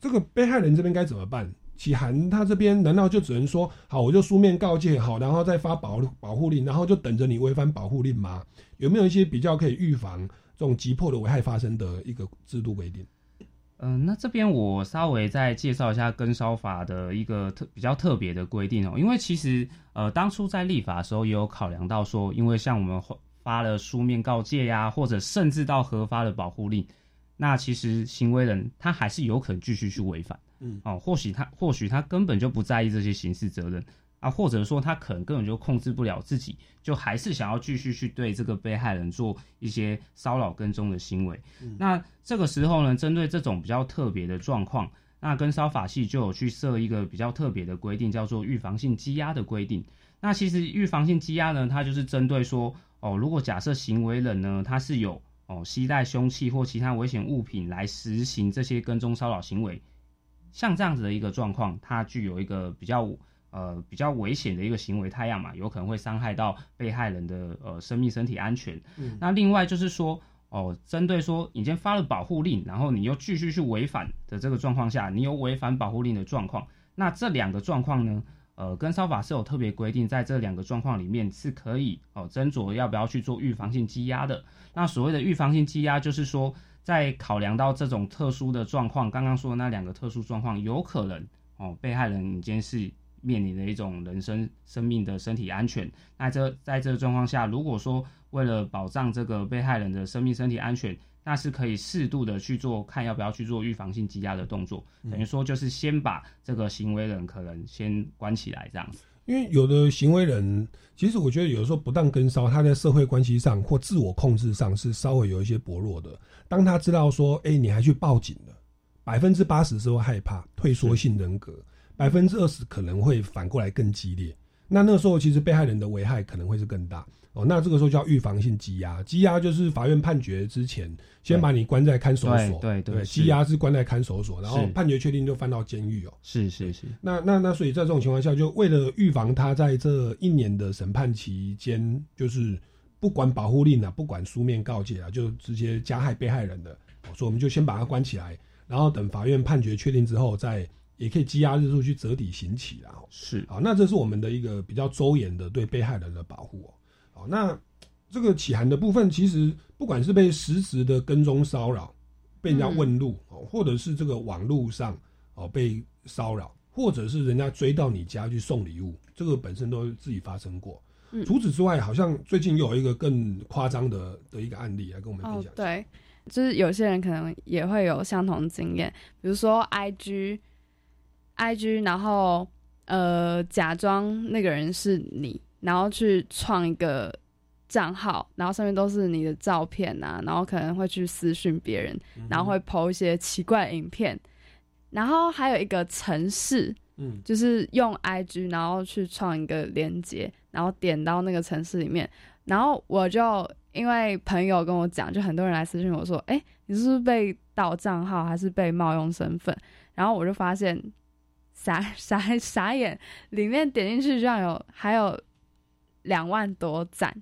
这个被害人这边该怎么办？启涵他这边难道就只能说好，我就书面告诫好，然后再发保保护令，然后就等着你违反保护令吗？有没有一些比较可以预防这种急迫的危害发生的一个制度规定？嗯，那这边我稍微再介绍一下跟烧法的一个特比较特别的规定哦，因为其实呃当初在立法的时候也有考量到说，因为像我们发了书面告诫呀，或者甚至到核发的保护令，那其实行为人他还是有可能继续去违反。嗯，哦，或许他或许他根本就不在意这些刑事责任啊，或者说他可能根本就控制不了自己，就还是想要继续去对这个被害人做一些骚扰跟踪的行为。那这个时候呢，针对这种比较特别的状况，那跟骚法系就有去设一个比较特别的规定，叫做预防性羁押的规定。那其实预防性羁押呢，它就是针对说，哦，如果假设行为人呢，他是有哦携带凶器或其他危险物品来实行这些跟踪骚扰行为。像这样子的一个状况，它具有一个比较呃比较危险的一个行为态样嘛，有可能会伤害到被害人的呃生命、身体安全。嗯那另外就是说，哦，针对说已经发了保护令，然后你又继续去违反的这个状况下，你有违反保护令的状况，那这两个状况呢，呃，跟烧法是有特别规定，在这两个状况里面是可以哦斟酌要不要去做预防性羁押的。那所谓的预防性羁押，就是说。在考量到这种特殊的状况，刚刚说的那两个特殊状况，有可能哦，被害人已经是面临的一种人身生命的身体安全。那这在这个状况下，如果说为了保障这个被害人的生命身体安全，那是可以适度的去做，看要不要去做预防性羁押的动作。等于说就是先把这个行为人可能先关起来这样子。因为有的行为人，其实我觉得有时候不当跟骚，他在社会关系上或自我控制上是稍微有一些薄弱的。当他知道说，哎，你还去报警了，百分之八十是会害怕、退缩性人格，百分之二十可能会反过来更激烈。那那时候其实被害人的危害可能会是更大哦。那这个时候叫预防性羁押，羁押就是法院判决之前先把你关在看守所，对对，羁押是关在看守所，然后判决确定就放到监狱哦。是是是。那那那所以在这种情况下，就为了预防他在这一年的审判期间，就是不管保护令啊，不管书面告诫啊，就直接加害被害人的，所以我们就先把他关起来，然后等法院判决确定之后再。也可以积压日数去折抵刑期啦。是，啊，那这是我们的一个比较周延的对被害人的保护哦。好，那这个起函的部分，其实不管是被实时的跟踪骚扰，被人家问路哦，或者是这个网络上哦被骚扰，或者是人家追到你家去送礼物，这个本身都自己发生过。嗯除此之外，好像最近又有一个更夸张的的一个案例来跟我们分享。哦，对，就是有些人可能也会有相同经验，比如说 IG。IG，然后呃，假装那个人是你，然后去创一个账号，然后上面都是你的照片啊，然后可能会去私讯别人，然后会 PO 一些奇怪影片，然后还有一个城市，嗯，就是用 IG，然后去创一个链接，然后点到那个城市里面，然后我就因为朋友跟我讲，就很多人来私信我说，哎，你是不是被盗账号，还是被冒用身份？然后我就发现。傻傻傻眼，里面点进去居然有还有两万多赞，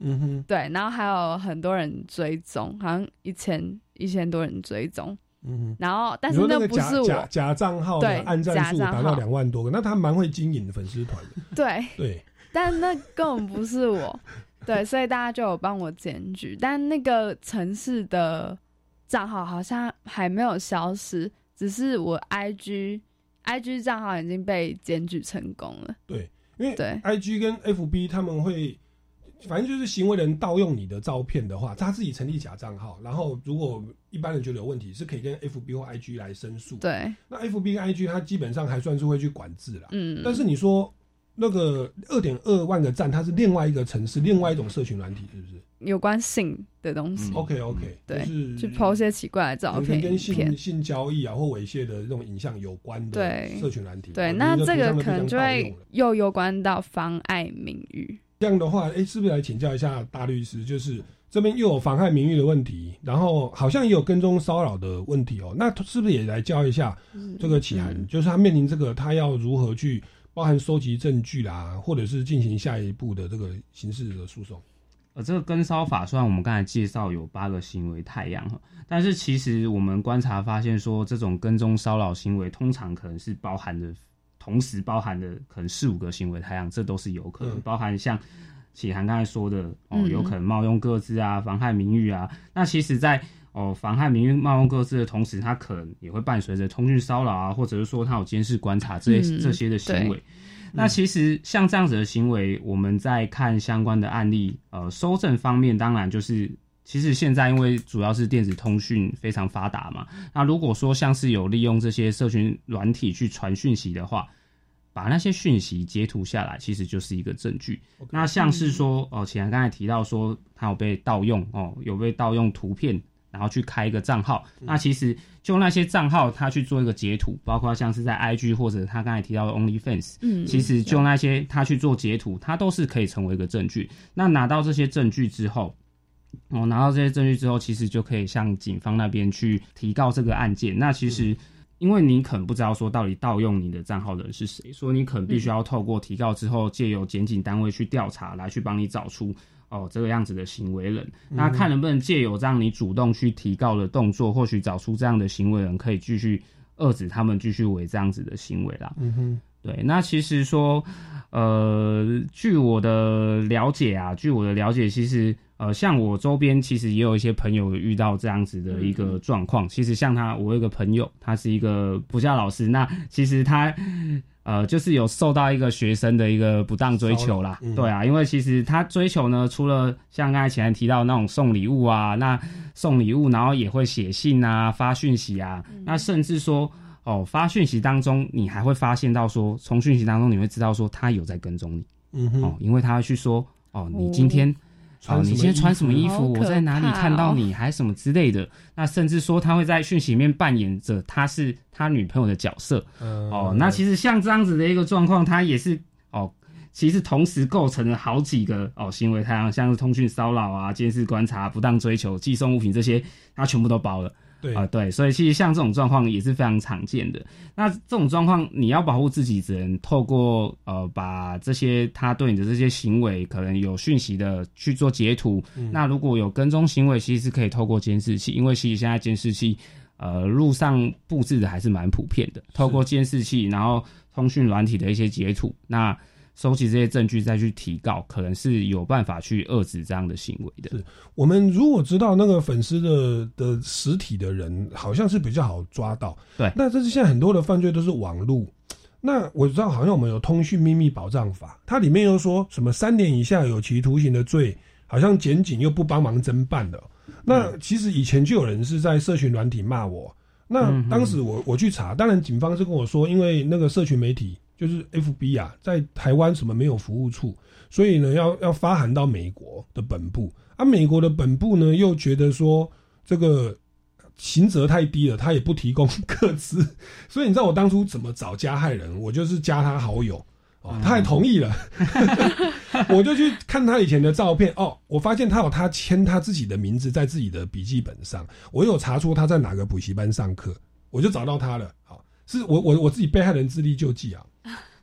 嗯哼，对，然后还有很多人追踪，好像一千一千多人追踪，嗯哼，然后但是那不是我假假账号的按赞数达到两万多个，那他蛮会经营的粉丝团的，对 对，但那根本不是我，对，所以大家就有帮我检举，但那个城市的账号好像还没有消失，只是我 IG。I G 账号已经被检举成功了。对，因为对 I G 跟 F B 他们会反正就是行为人盗用你的照片的话，他自己成立假账号，然后如果一般人觉得有问题，是可以跟 FB 或 IG 来申诉。对，那 FB 跟 IG 它基本上还算是会去管制啦。嗯但是你说那个二点二万个赞，它是另外一个城市，另外一种社群软体，是不是有关性的东西。？OK OK，对，就是去一些奇怪的照片、跟性。性交易啊或猥亵的这种影像有关的对社群难题。对，哦那这个可能就会又有关到妨碍名誉。这样的话，哎，是不是来请教一下大律师？就是这边又有妨害名誉的问题，然后好像也有跟踪骚扰的问题哦。那是不是也来教一下这个启涵？就是他面临这个，他要如何去包含收集证据啦，或者是进行下一步的这个刑事的诉讼？呃，这个跟骚法虽然我们刚才介绍有八个行为太阳哈，但是其实我们观察发现说，这种跟踪骚扰行为通常可能是包含的，同时包含的可能四五个行为太阳，这都是有可能，嗯包含像启涵刚才说的哦，嗯有可能冒用各自啊，妨害名誉啊。那其实在，哦妨害名誉、冒用各自的同时，他可能也会伴随着通讯骚扰啊，或者是说他有监视观察这些、嗯这些的行为对。那其实像这样子的行为，我们在看相关的案例，呃，收证方面当然就是，其实现在因为主要是电子通讯非常发达嘛，那如果说像是有利用这些社群软体去传讯息的话，把那些讯息截图下来，其实就是一个证据。那像是说，哦，启然刚才提到说他有被盗用哦，有被盗用图片，然后去开一个账号。那其实就那些账号，他去做一个截图，包括像是在 IG 或者他刚才提到的 OnlyFans，嗯其实就那些他去做截图，他都是可以成为一个证据。那拿到这些证据之后，哦，拿到这些证据之后，其实就可以向警方那边去提告这个案件。那其实。因为你可能不知道说到底盗用你的账号的人是谁，所以你可能必须要透过提告之后，借由检警单位去调查，来去帮你找出哦这个样子的行为人。那看能不能借由这样你主动去提告的动作，或许找出这样的行为人，可以继续遏制他们继续为这样子的行为啦。嗯哼，对，那其实说，呃，据我的了解啊，据我的了解，其实呃，像我周边其实也有一些朋友遇到这样子的一个状况。其实像他，我有一个朋友，他是一个补教老师，那其实他。呃，就是有受到一个学生的一个不当追求啦，嗯。对啊，因为其实他追求呢，除了像刚才前面提到那种送礼物啊，那送礼物，然后也会写信啊、发讯息啊，那甚至说哦，发讯息当中，你还会发现到说，从讯息当中你会知道说他有在跟踪你，嗯哼，哦，因为他会去说哦，你今天。哦，你今天穿什么衣服？我在哪里看到你，还什么之类的。那甚至说他会在讯息里面扮演着他是他女朋友的角色。嗯哦，那其实像这样子的一个状况，他也是哦，其实同时构成了好几个哦行为太阳，像是通讯骚扰啊、监视观察、不当追求、寄送物品这些，他全部都包了。对啊、对，所以其实像这种状况也是非常常见的。那这种状况，你要保护自己，只能透过呃，把这些他对你的这些行为，可能有讯息的去做截图。嗯那如果有跟踪行为，其实是可以透过监视器，因为其实现在监视器呃路上布置的还是蛮普遍的，透过监视器，然后通讯软体的一些截图，那。收集这些证据再去提告，可能是有办法去遏制这样的行为的。是我们如果知道那个粉丝的的实体的人，好像是比较好抓到。对，那这是现在很多的犯罪都是网路。那我知道，好像我们有通讯秘密保障法，它里面又说什么三年以下有期徒刑的罪，好像检警又不帮忙侦办的。那其实以前就有人是在社群软体骂我，那当时我我去查，当然警方是跟我说，因为那个社群媒体就是 FB 啊，在台湾什么没有服务处，所以呢要要发函到美国的本部，啊，美国的本部呢又觉得说这个刑责太低了，他也不提供个资，所以你知道我当初怎么找加害人？我就是加他好友。哦，他也同意了，我就去看他以前的照片。哦，我发现他有他签他自己的名字在自己的笔记本上，我有查出他在哪个补习班上课，我就找到他了。好，是我我我自己被害人自力救济啊。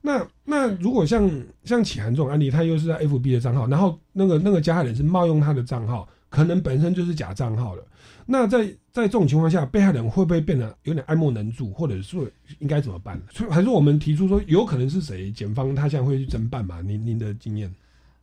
那那如果像像启涵这种案例，他又是在 FB 的账号，然后那个那个加害人是冒用他的账号，可能本身就是假账号了。那在在这种情况下，被害人会不会变得有点爱莫能助，或者是应该怎么办？所以还是我们提出说，有可能是谁？检方他现在会去侦办嘛？您您的经验？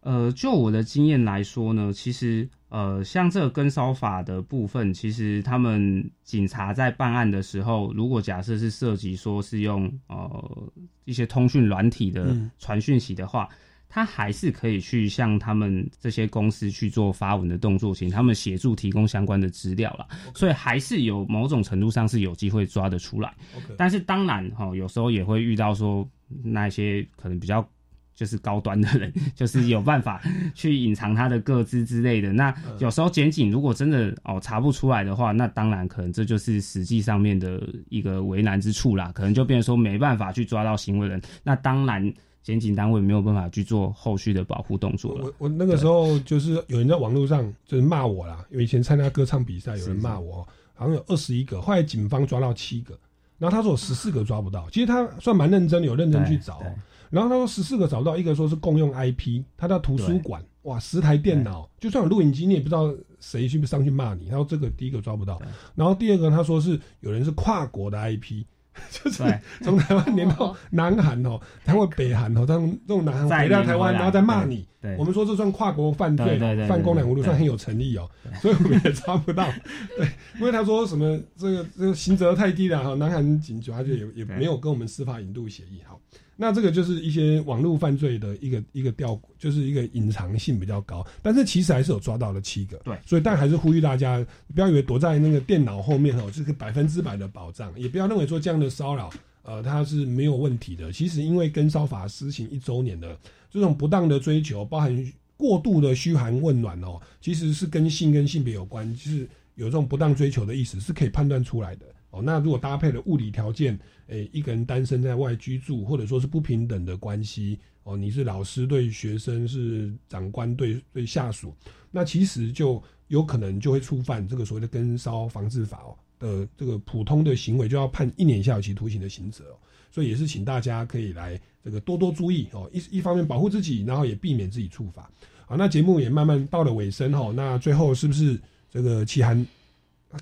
呃，就我的经验来说呢，其实呃，像这个跟骚法的部分，其实他们警察在办案的时候，如果假设是涉及说是用呃一些通讯软体的嗯传讯息的话，他还是可以去向他们这些公司去做发文的动作，请他们协助提供相关的资料啦。所以还是有某种程度上是有机会抓得出来。但是当然哈、有时候也会遇到说那一些可能比较就是高端的人，就是有办法去隐藏他的个资之类的。那有时候检警如果真的哦查不出来的话，那当然可能这就是实际上面的一个为难之处啦，可能就变成说没办法去抓到行为人。那当然。检警单位没有办法去做后续的保护动作了。我我那个时候就是有人在网络上就是骂我啦，因为以前参加歌唱比赛，有人骂我，好像有二十一个，后来警方抓到七个，然后他说有十四个抓不到，其实他算蛮认真，有认真去找。然后他说十四个找不到，一个说是共用 IP，他到图书馆，哇，十台电脑，就算有录影机，你也不知道谁去上去骂你。他说这个第一个抓不到，然后第二个他说是有人是跨国的 IP。就是从台湾连到南韩哦，台湾北韩哦，他们这种南韩回到台湾，然后再骂你。我们说这算跨国犯罪，犯公然侮辱，算很有诚意哦。所以我们也抓不到。对，因为他说什么这个这个刑责太低了哈，南韩警局他就也也没有跟我们司法引渡协议。好，那这个就是一些网络犯罪的一个一个调，就是一个隐藏性比较高，但是其实还是有抓到了七个。对，所以但还是呼吁大家不要以为躲在那个电脑后面哦，这个百分之百的保障，也不要认为说这样的骚扰。呃，它是没有问题的。其实因为跟骚法施行一周年的这种不当的追求，包含过度的嘘寒问暖哦，其实是跟性跟性别有关，就是有这种不当追求的意思，是可以判断出来的哦。那如果搭配了物理条件，诶，一个人单身在外居住，或者说是不平等的关系哦，你是老师对学生，是长官对对下属，那其实就有可能就会触犯这个所谓的跟骚防治法哦。的这个普通的行为就要判一年下有期徒刑的刑责哦，所以也是请大家可以来这个多多注意哦，一一方面保护自己，然后也避免自己触法。好，那节目也慢慢到了尾声哦，那最后是不是这个齐涵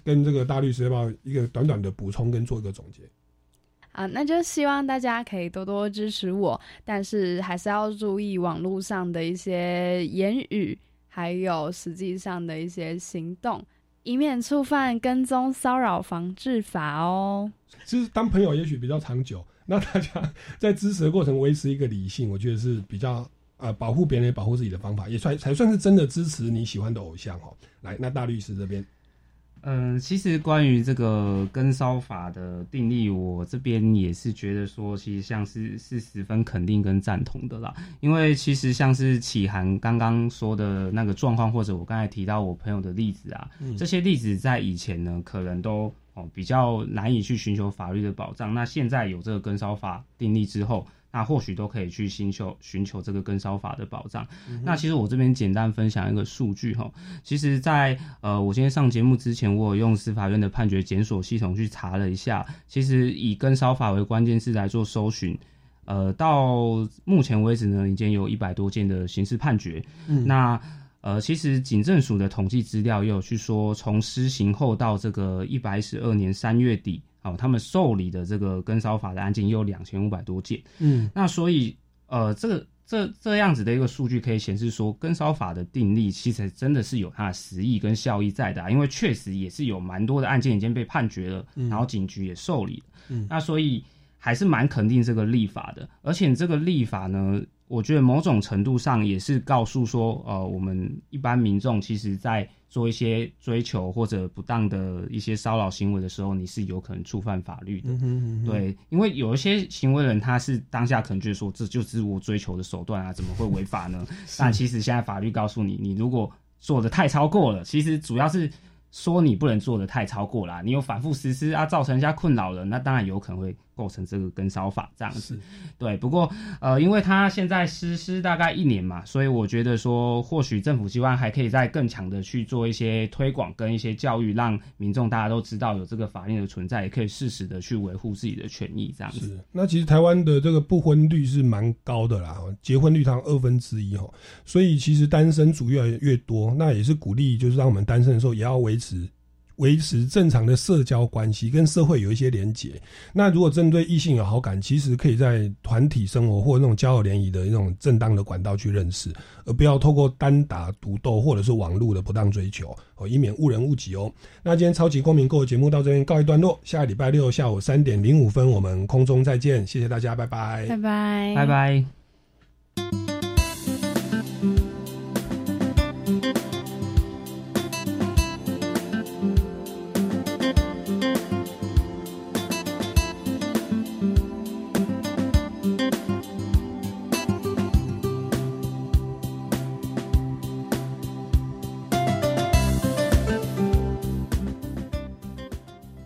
跟这个大律师要不要一个短短的补充跟做一个总结？啊，那就希望大家可以多多支持我，但是还是要注意网络上的一些言语，还有实际上的一些行动。以免触犯跟踪骚扰防治法哦。其实当朋友也许比较长久，那大家在支持的过程维持一个理性，我觉得是比较呃保护别人也保护自己的方法，也算才算是真的支持你喜欢的偶像哦。来，那大律师这边。嗯，其实关于这个跟烧法的定义，我这边也是觉得说，其实像是是十分肯定跟赞同的啦。因为其实像是启涵刚刚说的那个状况，或者我刚才提到我朋友的例子啊，嗯这些例子在以前呢，可能都哦比较难以去寻求法律的保障。那现在有这个跟烧法定立之后，那或许都可以去寻求寻求这个跟烧法的保障。嗯那其实我这边简单分享一个数据哈，其实在，呃我今天上节目之前，我有用司法院的判决检索系统去查了一下，其实以跟烧法为关键字来做搜寻。呃，到目前为止呢，已经有一百多件的刑事判决。嗯那呃，其实警政署的统计资料也有去说，从施行后到这个一百一十二年三月底，哦，他们受理的这个跟烧法的案件也有两千五百多件。嗯，那所以呃，这个这这样子的一个数据可以显示说，跟烧法的定力其实真的是有它的实益跟效益在的、啊，因为确实也是有蛮多的案件已经被判决了，嗯然后警局也受理了。嗯那所以还是蛮肯定这个立法的，而且这个立法呢，我觉得某种程度上也是告诉说，呃，我们一般民众其实在做一些追求或者不当的一些骚扰行为的时候，你是有可能触犯法律的。嗯哼嗯哼对，因为有一些行为人他是当下可能觉得说这就是我追求的手段啊，怎么会违法呢？但其实现在法律告诉你，你如果做的太超过了，其实主要是说你不能做的太超过啦，你有反复实施啊，造成人家困扰了，那当然有可能会构成这个跟骚法这样子。对，不过呃，因为它现在实施大概一年嘛，所以我觉得说，或许政府机关还可以再更强的去做一些推广跟一些教育，让民众大家都知道有这个法令的存在，也可以适时的去维护自己的权益这样子。是，那其实台湾的这个不婚率是蛮高的啦，结婚率它二分之一哈，所以其实单身族越来越多，那也是鼓励，就是让我们单身的时候也要维持。维持正常的社交关系，跟社会有一些连结。那如果针对异性有好感，其实可以在团体生活或那种交友联谊的那种正当的管道去认识，而不要透过单打独斗或者是网络的不当追求哦，以免误人误己哦。那今天超级公民购的节目到这边告一段落，下个礼拜六下午三点零五分我们空中再见，谢谢大家，拜拜，拜拜，拜拜。